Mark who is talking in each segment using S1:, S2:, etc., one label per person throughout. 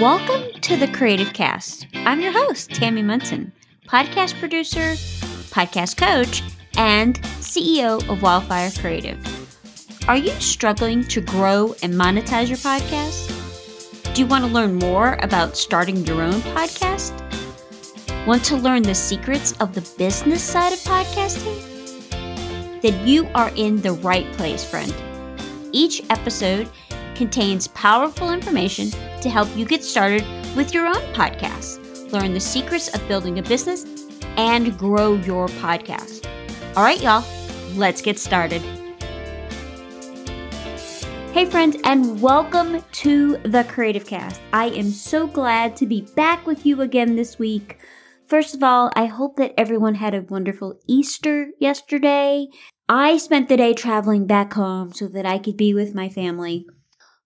S1: Welcome to the Creative Cast. I'm your host, Tammy Munson, podcast producer, podcast coach, and CEO of Wildfire Creative. Are you struggling to grow and monetize your podcast? Do you want to learn more about starting your own podcast? Want to learn the secrets of the business side of podcasting? Then you are in the right place, friend. Each episode contains powerful information to help you get started with your own podcast, learn the secrets of building a business, and grow your podcast. All right, y'all, let's get started. Hey, friends, and welcome to the Creative Cast. I am so glad to be back with you again this week. First of all, I hope that everyone had a wonderful Easter yesterday. I spent the day traveling back home so that I could be with my family.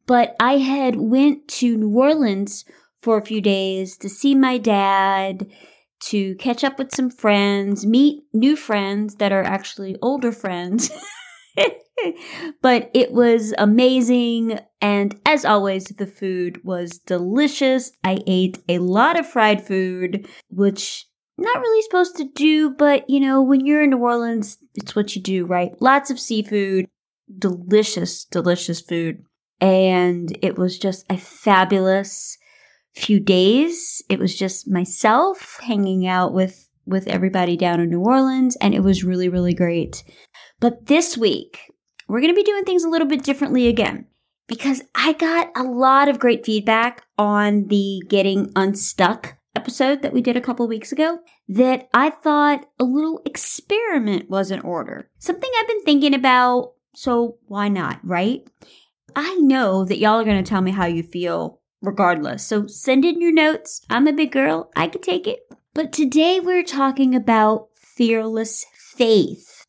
S1: But I had went to New Orleans for a few days to see my dad, to catch up with some friends, meet new friends that are actually older friends. but it was amazing. And as always, the food was delicious. I ate a lot of fried food, which not really supposed to do, but you know, when you're in New Orleans, it's what you do, right? Lots of seafood, delicious, delicious food and it was just a fabulous few days. It was just myself hanging out with with everybody down in New Orleans and it was really really great. But this week, we're going to be doing things a little bit differently again because I got a lot of great feedback on the getting unstuck episode that we did a couple weeks ago that I thought a little experiment was in order. Something I've been thinking about, so why not, right? I know that y'all are going to tell me how you feel regardless. So send in your notes. I'm a big girl. I can take it. But today we're talking about fearless faith.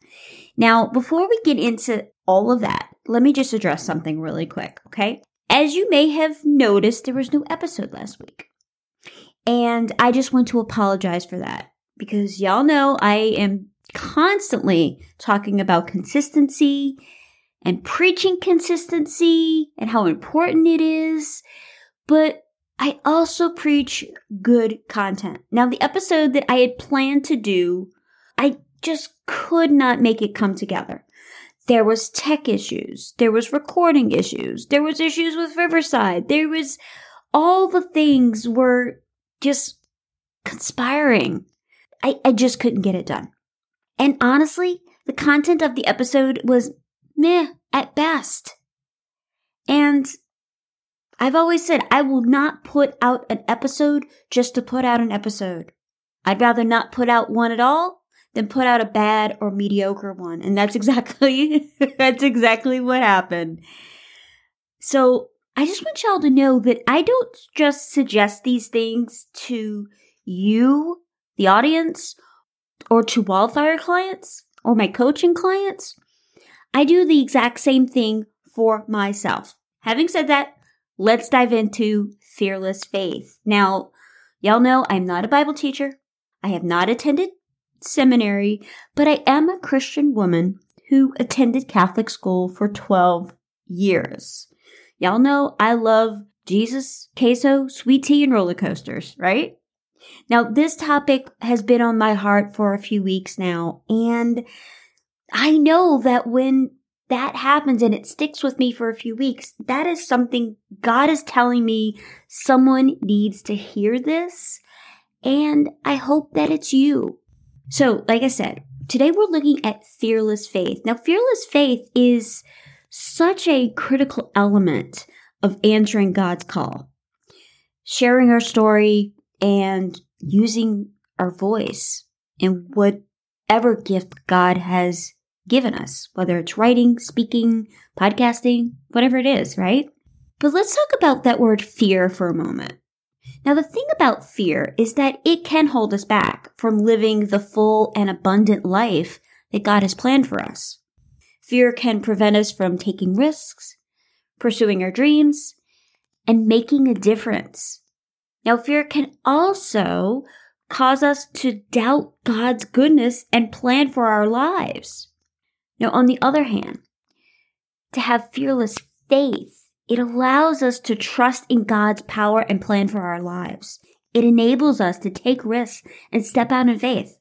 S1: Now, before we get into all of that, let me just address something really quick, okay? As you may have noticed, there was no episode last week. And I just want to apologize for that because y'all know I am constantly talking about consistency and preaching consistency and how important it is. But I also preach good content. Now, the episode that I had planned to do, I just could not make it come together. There was tech issues. There was recording issues. There was issues with Riverside. There was all the things were just conspiring. I, I just couldn't get it done. And honestly, the content of the episode was meh at best. And I've always said I will not put out an episode just to put out an episode. I'd rather not put out one at all than put out a bad or mediocre one. And that's exactly, that's exactly what happened. So I just want y'all to know that I don't just suggest these things to you, the audience, or to wildfire clients or my coaching clients. I do the exact same thing for myself. Having said that, let's dive into fearless faith. Now, y'all know I'm not a Bible teacher. I have not attended seminary, but I am a Christian woman who attended Catholic school for 12 years. Y'all know I love Jesus, queso, sweet tea, and roller coasters, right? Now, this topic has been on my heart for a few weeks now, and I know that when that happens and it sticks with me for a few weeks, that is something God is telling me someone needs to hear this. And I hope that it's you. So, like I said, today we're looking at fearless faith. Now, fearless faith is such a critical element of answering God's call, sharing our story and using our voice in whatever gift God has given us, whether it's writing, speaking, podcasting, whatever it is, right? But let's talk about that word fear for a moment. Now, the thing about fear is that it can hold us back from living the full and abundant life that God has planned for us. Fear can prevent us from taking risks, pursuing our dreams, and making a difference. Now, fear can also cause us to doubt God's goodness and plan for our lives. Now, on the other hand, to have fearless faith It allows us to trust in God's power and plan for our lives. It enables us to take risks and step out in faith,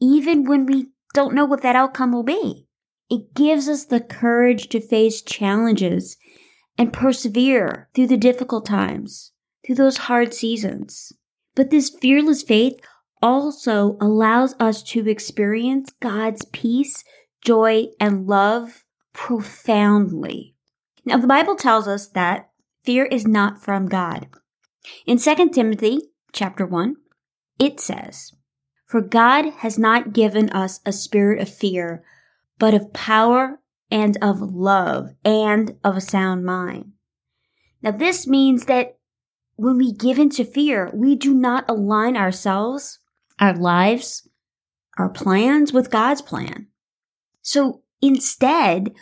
S1: even when we don't know what that outcome will be. It gives us the courage to face challenges and persevere through the difficult times, through those hard seasons. But this fearless faith also allows us to experience God's peace, joy, and love profoundly. Now, the Bible tells us that fear is not from God. In 2 Timothy chapter 1, it says, For God has not given us a spirit of fear, but of power and of love and of a sound mind. Now, this means that when we give in to fear, we do not align ourselves, our lives, our plans with God's plan. So instead,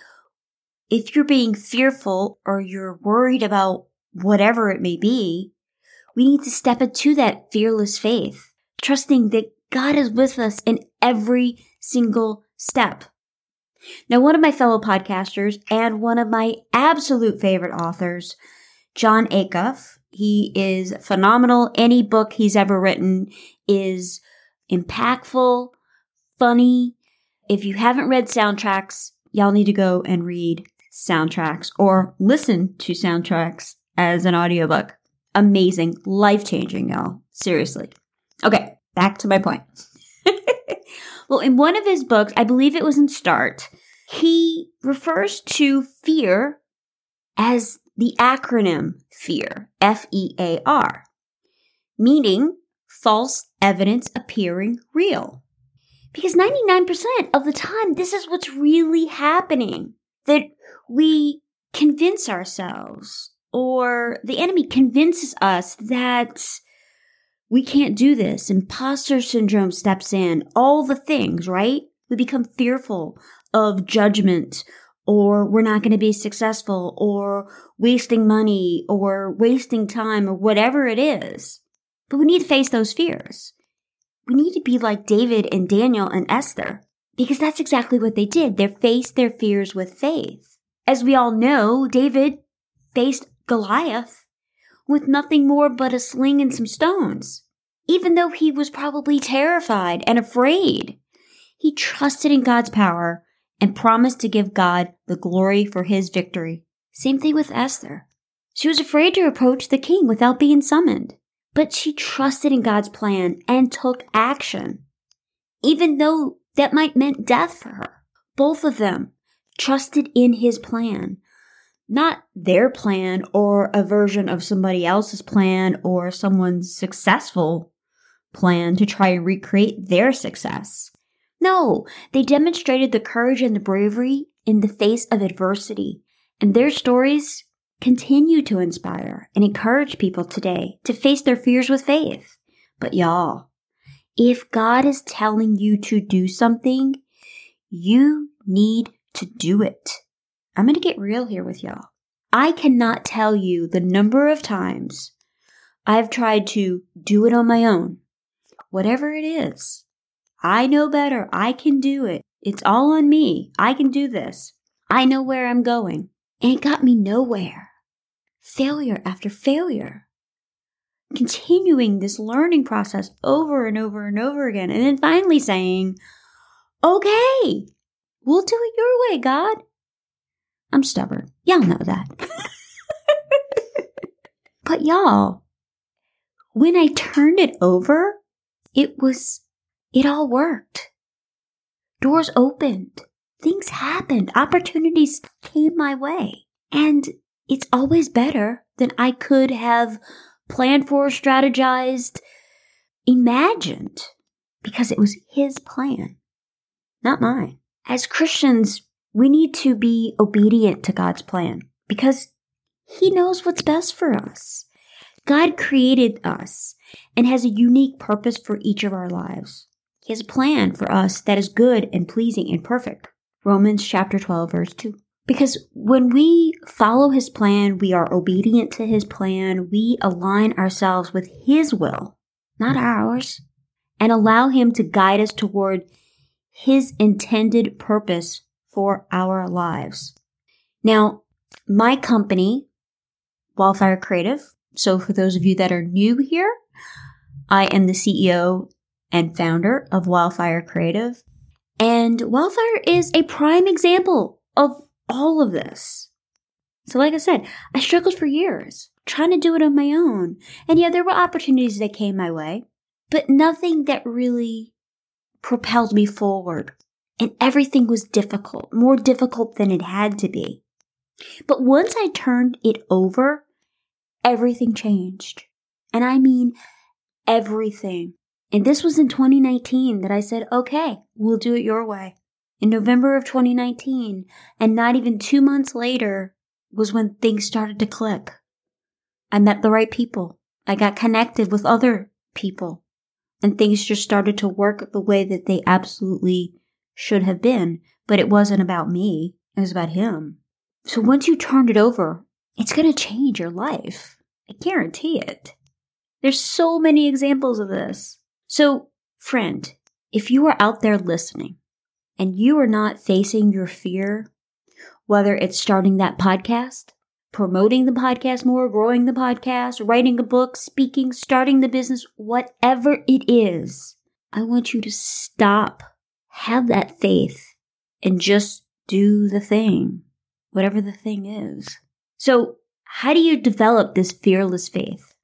S1: if you're being fearful or you're worried about whatever it may be, we need to step into that fearless faith, trusting that God is with us in every single step. Now, one of my fellow podcasters and one of my absolute favorite authors, Jon Acuff, he is phenomenal. Any book he's ever written is impactful, funny. If you haven't read soundtracks, y'all need to go and read soundtracks or listen to soundtracks as an audiobook. Amazing, life changing, y'all. Seriously. Okay, back to my point. well, in one of his books, I believe it was in Start, he refers to fear as the acronym FEAR, F E A R, meaning false evidence appearing real. Because 99% of the time, this is what's really happening. That we convince ourselves or the enemy convinces us that we can't do this. Imposter syndrome steps in, all the things, right? We become fearful of judgment or we're not going to be successful or wasting money or wasting time or whatever it is. But we need to face those fears. We need to be like David and Daniel and Esther because that's exactly what they did. They faced their fears with faith. As we all know, David faced Goliath with nothing more but a sling and some stones. Even though he was probably terrified and afraid, he trusted in God's power and promised to give God the glory for his victory. Same thing with Esther. She was afraid to approach the king without being summoned, but she trusted in God's plan and took action, even though that might meant death for her. Both of them trusted in his plan, not their plan or a version of somebody else's plan or someone's successful plan to try and recreate their success. No, they demonstrated the courage and the bravery in the face of adversity, and their stories continue to inspire and encourage people today to face their fears with faith. But y'all, if God is telling you to do something, you need to do it. I'm going to get real here with y'all. I cannot tell you the number of times I've tried to do it on my own, whatever it is. I know better. I can do it. It's all on me. I can do this. I know where I'm going. And it got me nowhere. Failure after failure. Continuing this learning process over and over and over again. And then finally saying, okay, we'll do it your way, God. I'm stubborn. Y'all know that. but y'all, when I turned it over, it was it all worked. Doors opened. Things happened. Opportunities came my way. And it's always better than I could have planned for, strategized, imagined, because it was his plan, not mine. As Christians, we need to be obedient to God's plan because he knows what's best for us. God created us and has a unique purpose for each of our lives. He has a plan for us that is good and pleasing and perfect. Romans chapter 12 verse 2. Because when we follow his plan, we are obedient to his plan, we align ourselves with his will, not ours, and allow him to guide us toward his intended purpose for our lives. Now, my company, Wildfire Creative. So, for those of you that are new here, I am the CEO and founder of Wildfire Creative. And Wildfire is a prime example of all of this. So, like I said, I struggled for years trying to do it on my own. And yeah, there were opportunities that came my way, but nothing that really propelled me forward. And everything was difficult, more difficult than it had to be. But once I turned it over, everything changed. And I mean everything. And this was in 2019 that I said, okay, we'll do it your way. In November of 2019, and not even two months later, was when things started to click. I met the right people. I got connected with other people. And things just started to work the way that they absolutely should have been. But it wasn't about me, it was about him. So once you turned it over, it's going to change your life. I guarantee it. There's so many examples of this. So, friend, if you are out there listening and you are not facing your fear, whether it's starting that podcast, promoting the podcast more, growing the podcast, writing a book, speaking, starting the business, whatever it is, I want you to stop, have that faith, and just do the thing, whatever the thing is. So, how do you develop this fearless faith?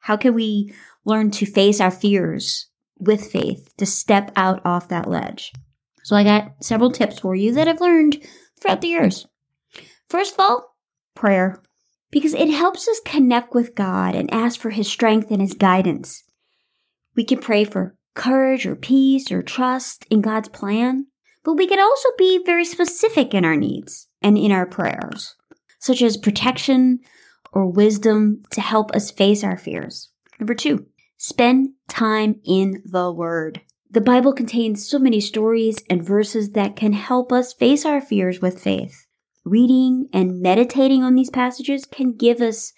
S1: How can we learn to face our fears with faith, to step out off that ledge? So, I got several tips for you that I've learned throughout the years. First of all, prayer, because it helps us connect with God and ask for His strength and His guidance. We can pray for courage or peace or trust in God's plan, but we can also be very specific in our needs and in our prayers such as protection or wisdom to help us face our fears. Number two, spend time in the Word. The Bible contains so many stories and verses that can help us face our fears with faith. Reading and meditating on these passages can give us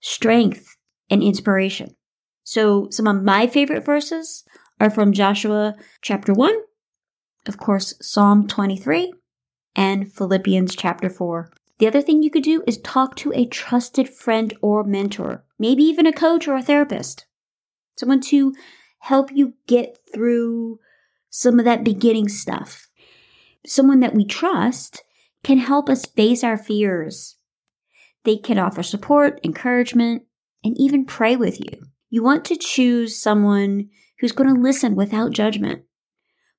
S1: strength and inspiration. So, some of my favorite verses are from Joshua chapter 1, of course, Psalm 23, and Philippians chapter 4. The other thing you could do is talk to a trusted friend or mentor, maybe even a coach or a therapist, someone to help you get through some of that beginning stuff. Someone that we trust can help us face our fears. They can offer support, encouragement, and even pray with you. You want to choose someone who's going to listen without judgment,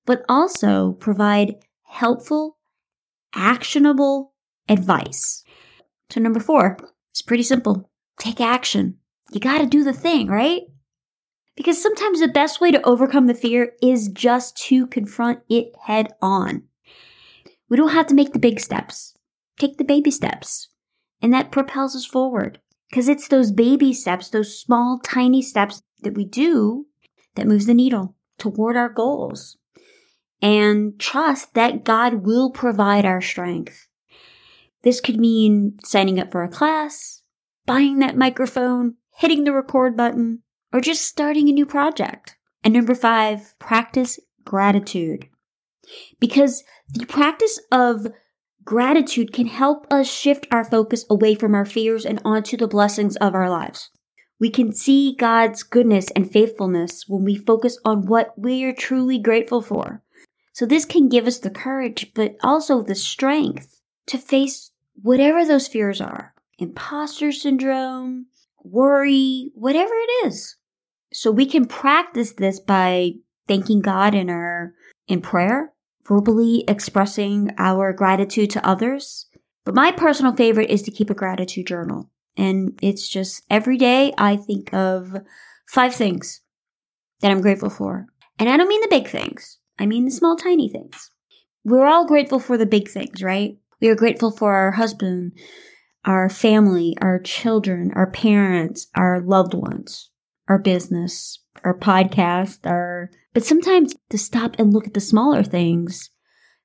S1: but also provide helpful, actionable advice. So, number four, it's pretty simple take action. You got to do the thing, right? Because sometimes the best way to overcome the fear is just to confront it head on. We don't have to make the big steps. Take the baby steps. And that propels us forward. Because it's those baby steps, those small, tiny steps that we do that moves the needle toward our goals. And trust that God will provide our strength. This could mean signing up for a class, buying that microphone, hitting the record button, or just starting a new project. And number five, practice gratitude. Because the practice of gratitude can help us shift our focus away from our fears and onto the blessings of our lives. We can see God's goodness and faithfulness when we focus on what we are truly grateful for. So this can give us the courage, but also the strength to face whatever those fears are imposter syndrome, worry, whatever it is. So we can practice this by thanking God in our in prayer, verbally expressing our gratitude to others. But my personal favorite is to keep a gratitude journal. And it's just every day I think of five things that I'm grateful for. And I don't mean the big things. I mean the small, tiny things. We're all grateful for the big things, right? We are grateful for our husband, our family, our children, our parents, our loved ones, our business, our podcast, our, but sometimes to stop and look at the smaller things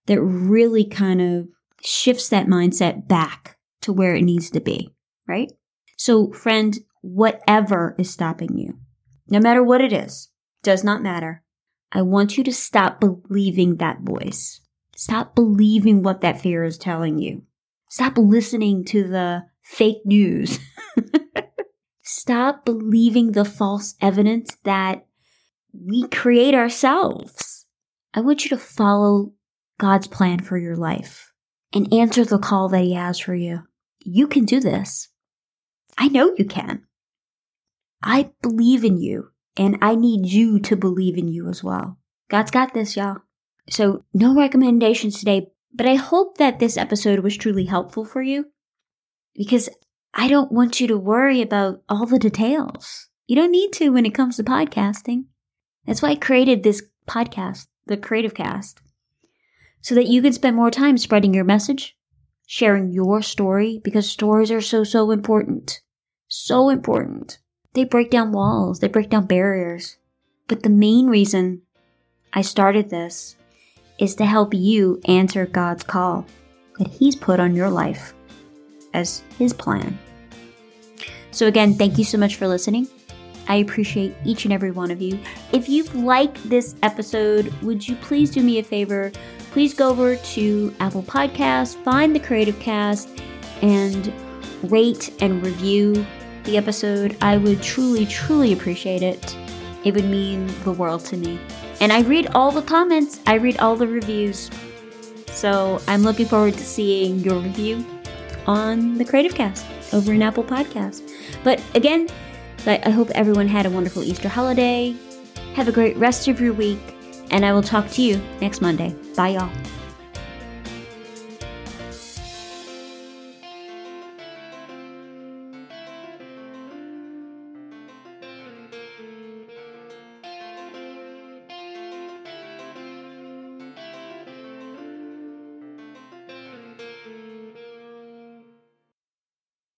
S1: that really kind of shifts that mindset back to where it needs to be, right? So friend, whatever is stopping you, no matter what it is, does not matter. I want you to stop believing that voice. Stop believing what that fear is telling you. Stop listening to the fake news. Stop believing the false evidence that we create ourselves. I want you to follow God's plan for your life and answer the call that He has for you. You can do this. I know you can. I believe in you and I need you to believe in you as well. God's got this, y'all. So no recommendations today, but I hope that this episode was truly helpful for you because I don't want you to worry about all the details. You don't need to when it comes to podcasting. That's why I created this podcast, the Creative Cast, so that you can spend more time spreading your message, sharing your story, because stories are so, so important. So important. They break down walls, they break down barriers. But the main reason I started this is to help you answer God's call that He's put on your life as His plan. So, again, thank you so much for listening. I appreciate each and every one of you. If you've liked this episode, would you please do me a favor? Please go over to Apple Podcasts, find the Creative Cast, and rate and review the episode. I would truly, truly appreciate it. It would mean the world to me. And I read all the comments, I read all the reviews. So I'm looking forward to seeing your review on the Creative Cast over in Apple Podcasts. But again, I hope everyone had a wonderful Easter holiday. Have a great rest of your week, and I will talk to you next Monday. Bye, y'all.